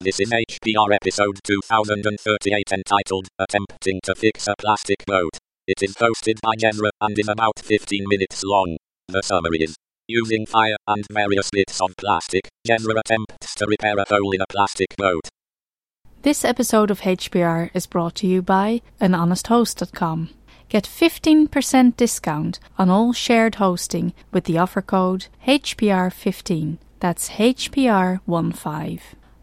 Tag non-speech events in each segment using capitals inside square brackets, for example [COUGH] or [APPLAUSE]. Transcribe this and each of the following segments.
This is HPR episode 2038 entitled Attempting to Fix a Plastic Boat. It is hosted by Jezra and is about 15 minutes long. The summary is Using fire and various bits of plastic, Jezra attempts to repair a hole in a plastic boat. This episode of HPR is brought to you by anhonesthost.com. Get 15% discount on all shared hosting with the offer code HPR15. That's HPR15.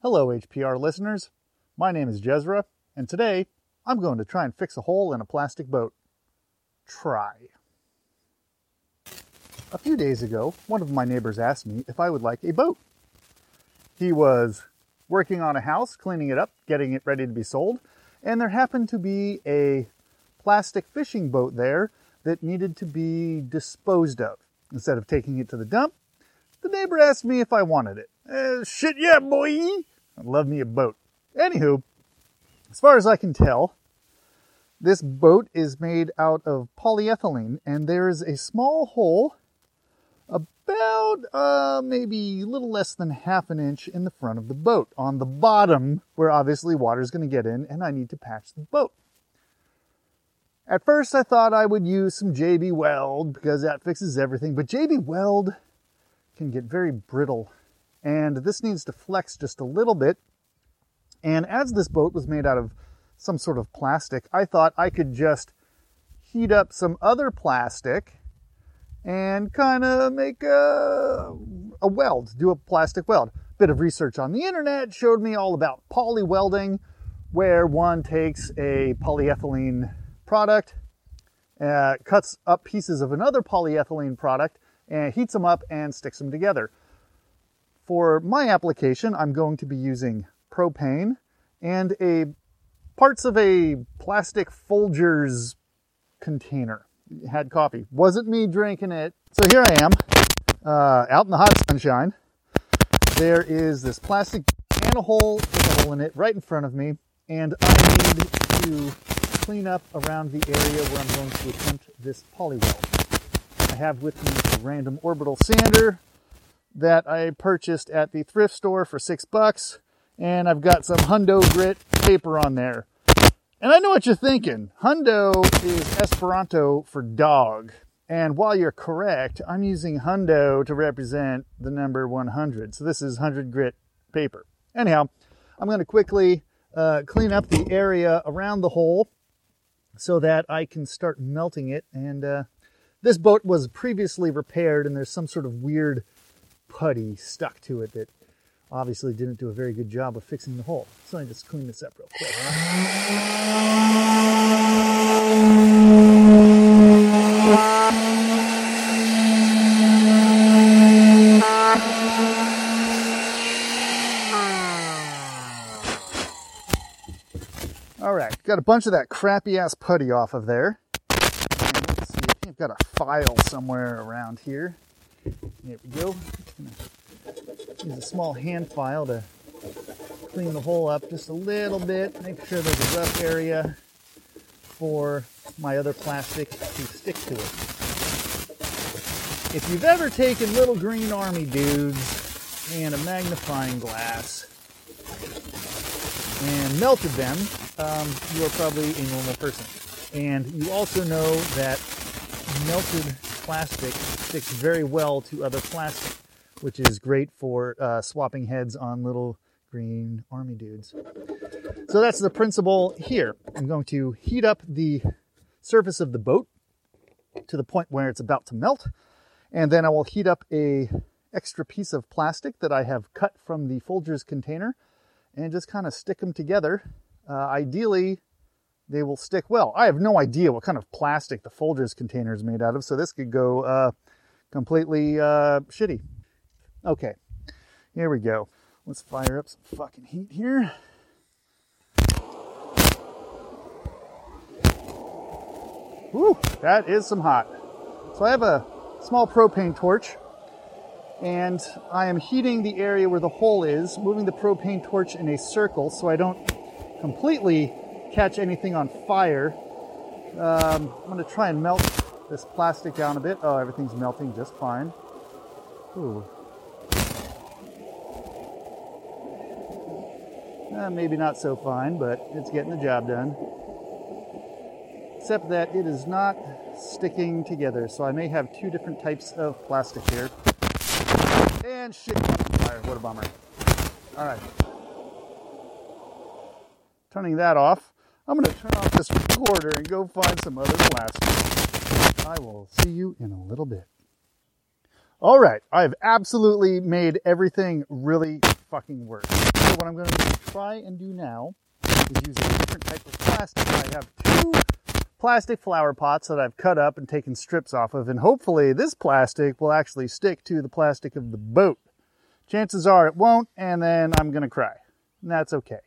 Hello, HPR listeners. My name is Jezra, and today I'm going to try and fix a hole in a plastic boat. Try. A few days ago, one of my neighbors asked me if I would like a boat. He was working on a house, cleaning it up, getting it ready to be sold, and there happened to be a plastic fishing boat there that needed to be disposed of. Instead of taking it to the dump, the neighbor asked me if I wanted it. Uh, shit, yeah, boy. Love me a boat. Anywho, as far as I can tell, this boat is made out of polyethylene, and there is a small hole about uh, maybe a little less than half an inch in the front of the boat on the bottom where obviously water is going to get in and I need to patch the boat. At first I thought I would use some JB Weld because that fixes everything, but JB Weld can get very brittle and this needs to flex just a little bit. And as this boat was made out of some sort of plastic, I thought I could just heat up some other plastic and kind of make a, a weld, do a plastic weld. A bit of research on the internet showed me all about poly welding, where one takes a polyethylene product, uh, cuts up pieces of another polyethylene product, and heats them up and sticks them together. For my application, I'm going to be using propane and a parts of a plastic Folgers container. Had coffee. Wasn't me drinking it. So here I am, uh, out in the hot sunshine. There is this plastic a hole with a hole in it right in front of me, and I need to clean up around the area where I'm going to attempt this poly weld. I have with me a random orbital sander that I purchased at the thrift store for six bucks, and I've got some Hundo grit paper on there. And I know what you're thinking. Hundo is Esperanto for dog. And while you're correct, I'm using Hundo to represent the number 100. So this is 100 grit paper. Anyhow, I'm going to quickly uh, clean up the area around the hole so that I can start melting it. And uh, this boat was previously repaired, and there's some sort of weird putty stuck to it that obviously didn't do a very good job of fixing the hole. So I just clean this up real quick. All right, got a bunch of that crappy ass putty off of there. And let's see, I think I've got a file somewhere around here. There we go. Use a small hand file to clean the hole up just a little bit. Make sure there's a rough area for my other plastic to stick to it. If you've ever taken little green army dudes and a magnifying glass and melted them, um, you are probably a normal person. And you also know that melted plastic sticks very well to other plastic, which is great for uh, swapping heads on little green army dudes. So that's the principle here. I'm going to heat up the surface of the boat to the point where it's about to melt, and then I will heat up a extra piece of plastic that I have cut from the Folgers container and just kind of stick them together. Uh, ideally, they will stick well. I have no idea what kind of plastic the Folgers container is made out of, so this could go uh, completely uh, shitty. Okay, here we go. Let's fire up some fucking heat here. Woo, that is some hot. So I have a small propane torch and I am heating the area where the hole is, moving the propane torch in a circle so I don't completely catch anything on fire. Um, I'm going to try and melt this plastic down a bit. Oh, everything's melting just fine. Ooh. Uh, maybe not so fine, but it's getting the job done. Except that it is not sticking together, so I may have two different types of plastic here. And shit, fire. What a bummer. All right. Turning that off. I'm going to turn off this recorder and go find some other plastic. I will see you in a little bit. All right, I've absolutely made everything really fucking work. So what I'm going to try and do now is use a different type of plastic. I have two plastic flower pots that I've cut up and taken strips off of, and hopefully this plastic will actually stick to the plastic of the boat. Chances are it won't, and then I'm to cry. And that's okay.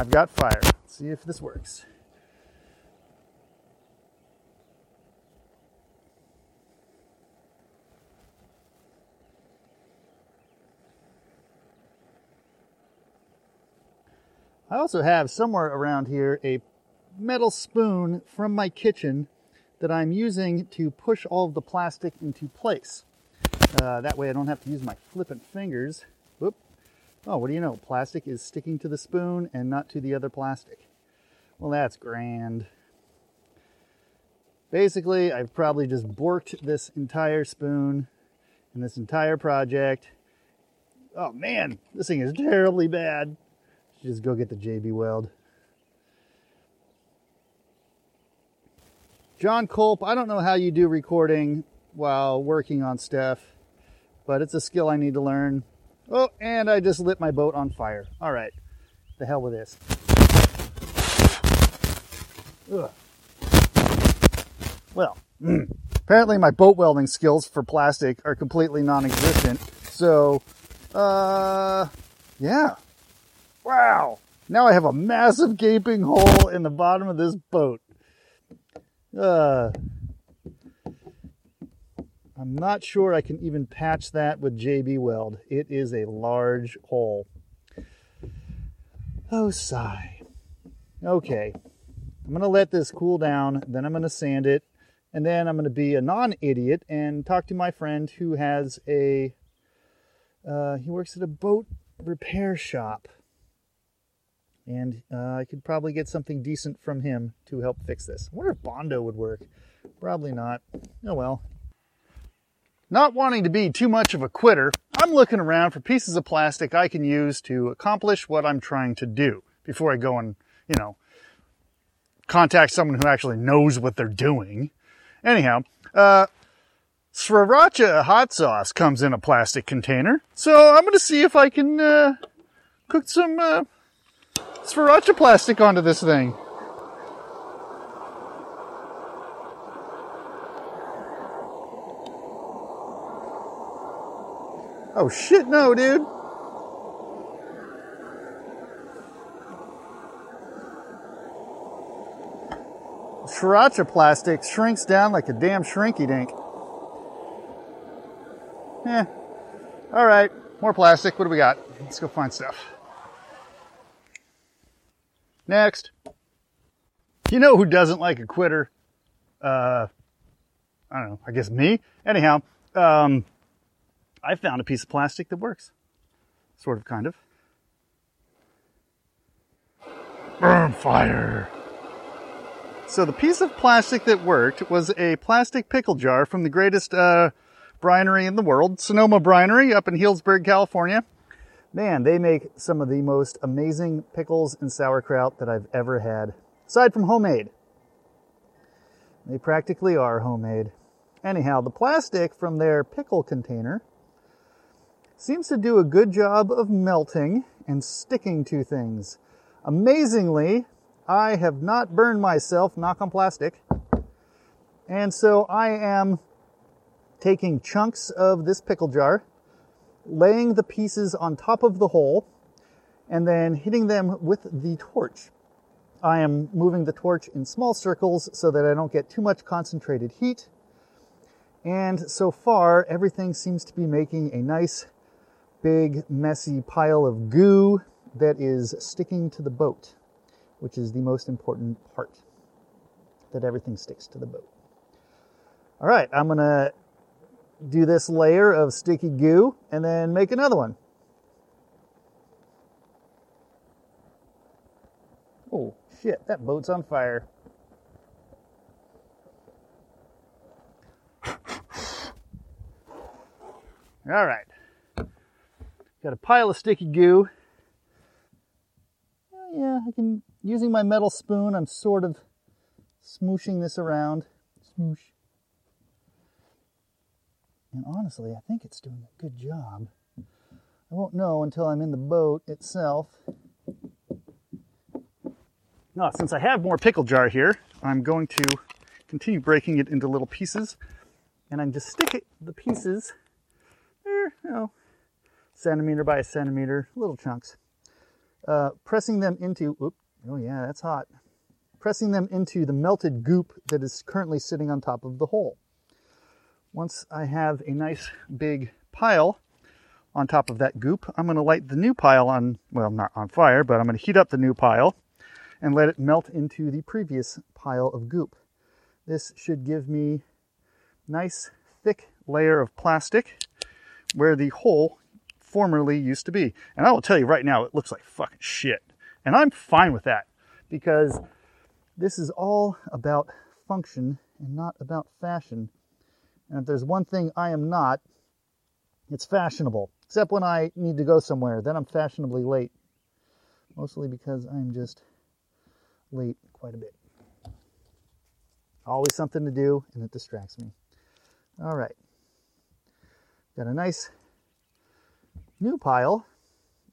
I've got fire. Let's see if this works. I also have somewhere around here a metal spoon from my kitchen that I'm using to push all of the plastic into place. Uh, that way I don't have to use my flippant fingers. Oh, what do you know? Plastic is sticking to the spoon and not to the other plastic. Well, that's grand. Basically, I've probably just borked this entire spoon and this entire project. Oh man, this thing is terribly bad. Just go get the JB Weld. Jon Kulp, I don't know how you do recording while working on stuff, but it's a skill I need to learn. Oh, and I just lit my boat on fire. All right, the hell with this. Ugh. Well, apparently my boat welding skills for plastic are completely non-existent. So, uh, yeah, Wow. Now I have a massive gaping hole in the bottom of this boat. Uh, I'm not sure I can even patch that with JB Weld. It is a large hole. Oh, sigh. Okay. I'm going to let this cool down, then I'm going to sand it, and then I'm going to be a non idiot and talk to my friend who has a. Uh, he works at a boat repair shop and uh, I could probably get something decent from him to help fix this. I wonder if Bondo would work. Probably not. Oh well. Not wanting to be too much of a quitter, I'm looking around for pieces of plastic I can use to accomplish what I'm trying to do before I go and, you know, contact someone who actually knows what they're doing. Anyhow, uh, Sriracha hot sauce comes in a plastic container, so I'm going to see if I can uh, cook some uh, Sriracha plastic onto this thing. Oh shit, no, dude. Sriracha plastic shrinks down like a damn shrinky dink. Yeah. Alright, more plastic. What do we got? Let's go find stuff. Next. You know who doesn't like a quitter? Uh, I don't know, I guess me? Anyhow, um, I found a piece of plastic that works. Sort of, kind of. Burn fire. So the piece of plastic that worked was a plastic pickle jar from the greatest uh, brinery in the world, Sonoma Brinery up in Healdsburg, California. Man, they make some of the most amazing pickles and sauerkraut that I've ever had, aside from homemade. They practically are homemade. Anyhow, the plastic from their pickle container seems to do a good job of melting and sticking to things. Amazingly, I have not burned myself, knock on plastic. And so I am taking chunks of this pickle jar, laying the pieces on top of the hole, and then hitting them with the torch. I am moving the torch in small circles so that I don't get too much concentrated heat. And so far, everything seems to be making a nice, big, messy pile of goo that is sticking to the boat, which is the most important part, that everything sticks to the boat. All right, I'm gonna do this layer of sticky goo and then make another one. Oh, shit, that boat's on fire. All right. Got a pile of sticky goo. Oh, yeah, I can, using my metal spoon, I'm sort of smooshing this around. Smoosh. And honestly, I think it's doing a good job. I won't know until I'm in the boat itself. Now, since I have more pickle jar here, I'm going to continue breaking it into little pieces. And I'm just stick it, the pieces, there, you know, centimeter by a centimeter, little chunks. Uh, pressing them into, oh yeah, that's hot. Pressing them into the melted goop that is currently sitting on top of the hole. Once I have a nice big pile on top of that goop, I'm going to light the new pile on, well, not on fire, but I'm going to heat up the new pile and let it melt into the previous pile of goop. This should give me nice thick layer of plastic where the hole formerly used to be. And I will tell you right now, it looks like fucking shit. And I'm fine with that because this is all about function and not about fashion. And if there's one thing I am not, it's fashionable. Except when I need to go somewhere, then I'm fashionably late. Mostly because I'm just late quite a bit. Always something to do, and it distracts me. All right. Got a nice new pile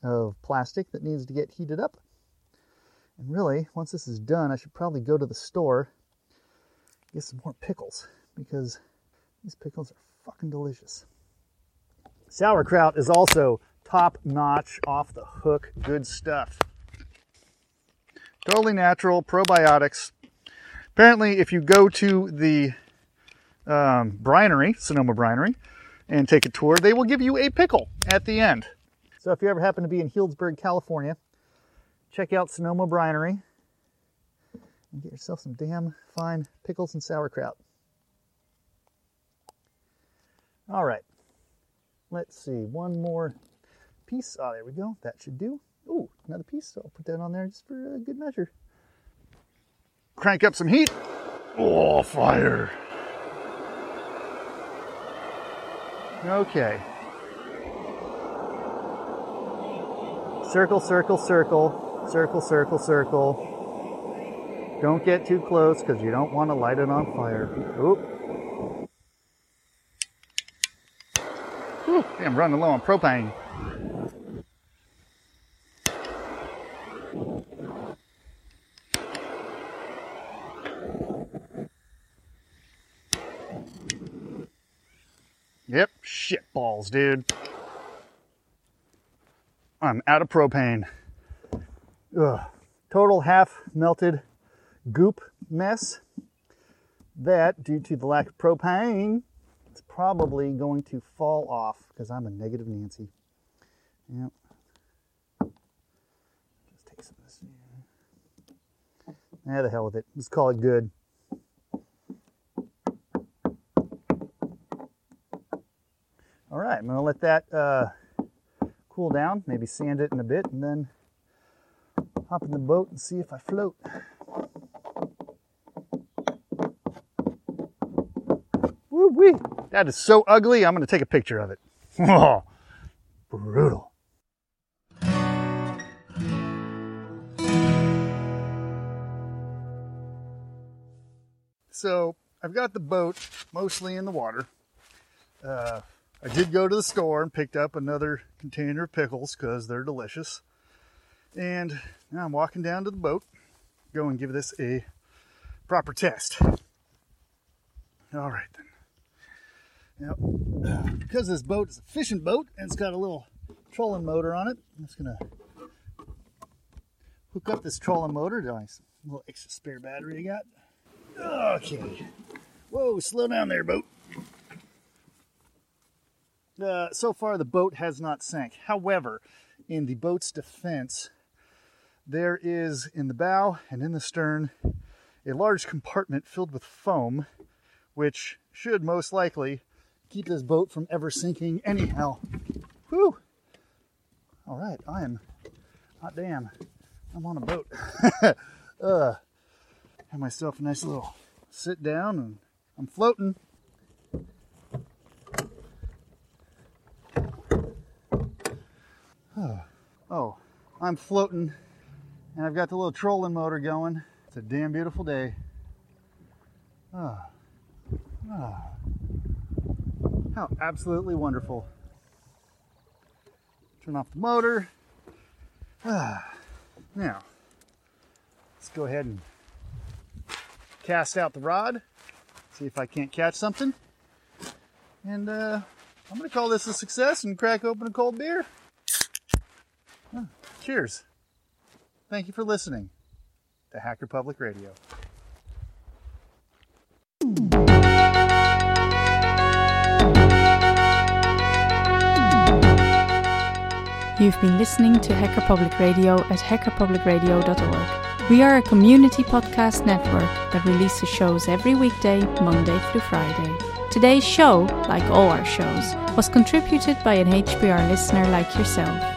of plastic that needs to get heated up. And really, once this is done, I should probably go to the store get some more pickles because these pickles are fucking delicious. Sauerkraut is also top notch, off the hook, good stuff. Totally natural, probiotics. Apparently, if you go to the um, brinery, Sonoma Brinery, and take a tour, they will give you a pickle at the end. So if you ever happen to be in Healdsburg, California, check out Sonoma Brinery and get yourself some damn fine pickles and sauerkraut. All right, let's see, one more piece. Oh, there we go. That should do. Ooh, another piece. So I'll put that on there just for a good measure. Crank up some heat. Oh, fire. Okay. Circle, circle, circle, circle, circle, circle. Don't get too close because you don't want to light it on fire. Oop. Whew, I'm running low on propane. Yep, shit balls, dude. I'm out of propane. Ugh. Total half melted goop mess. That, due to the lack of propane, it's probably going to fall off because I'm a negative Nancy. Yep. Just take some of this. Yeah, the hell with it. Let's call it good. All I'm going to let that uh, cool down, maybe sand it in a bit, and then hop in the boat and see if I float. Woo wee! That is so ugly, I'm going to take a picture of it. Oh, [LAUGHS] brutal. So I've got the boat mostly in the water. Uh, I did go to the store and picked up another container of pickles because they're delicious. And now I'm walking down to the boat, go and give this a proper test. All right then. Now, because this boat is a fishing boat and it's got a little trolling motor on it, I'm just gonna hook up this trolling motor to my little extra spare battery I got. Okay. Whoa, slow down there, boat. Uh, so far, the boat has not sank. However, in the boat's defense, there is in the bow and in the stern a large compartment filled with foam, which should most likely keep this boat from ever sinking anyhow. Whew! All right, I am, hot damn, I'm on a boat. [LAUGHS] uh, have myself a nice little sit down and I'm floating. Oh, I'm floating and I've got the little trolling motor going. It's a damn beautiful day. Oh. ah. How absolutely wonderful. Turn off the motor. Ah. Now, let's go ahead and cast out the rod, see if I can't catch something. And uh, I'm going to call this a success and crack open a cold beer. Cheers. Thank you for listening to Hacker Public Radio. You've been listening to Hacker Public Radio at hackerpublicradio.org. We are a community podcast network that releases shows every weekday, Monday through Friday. Today's show, like all our shows, was contributed by an HPR listener like yourself.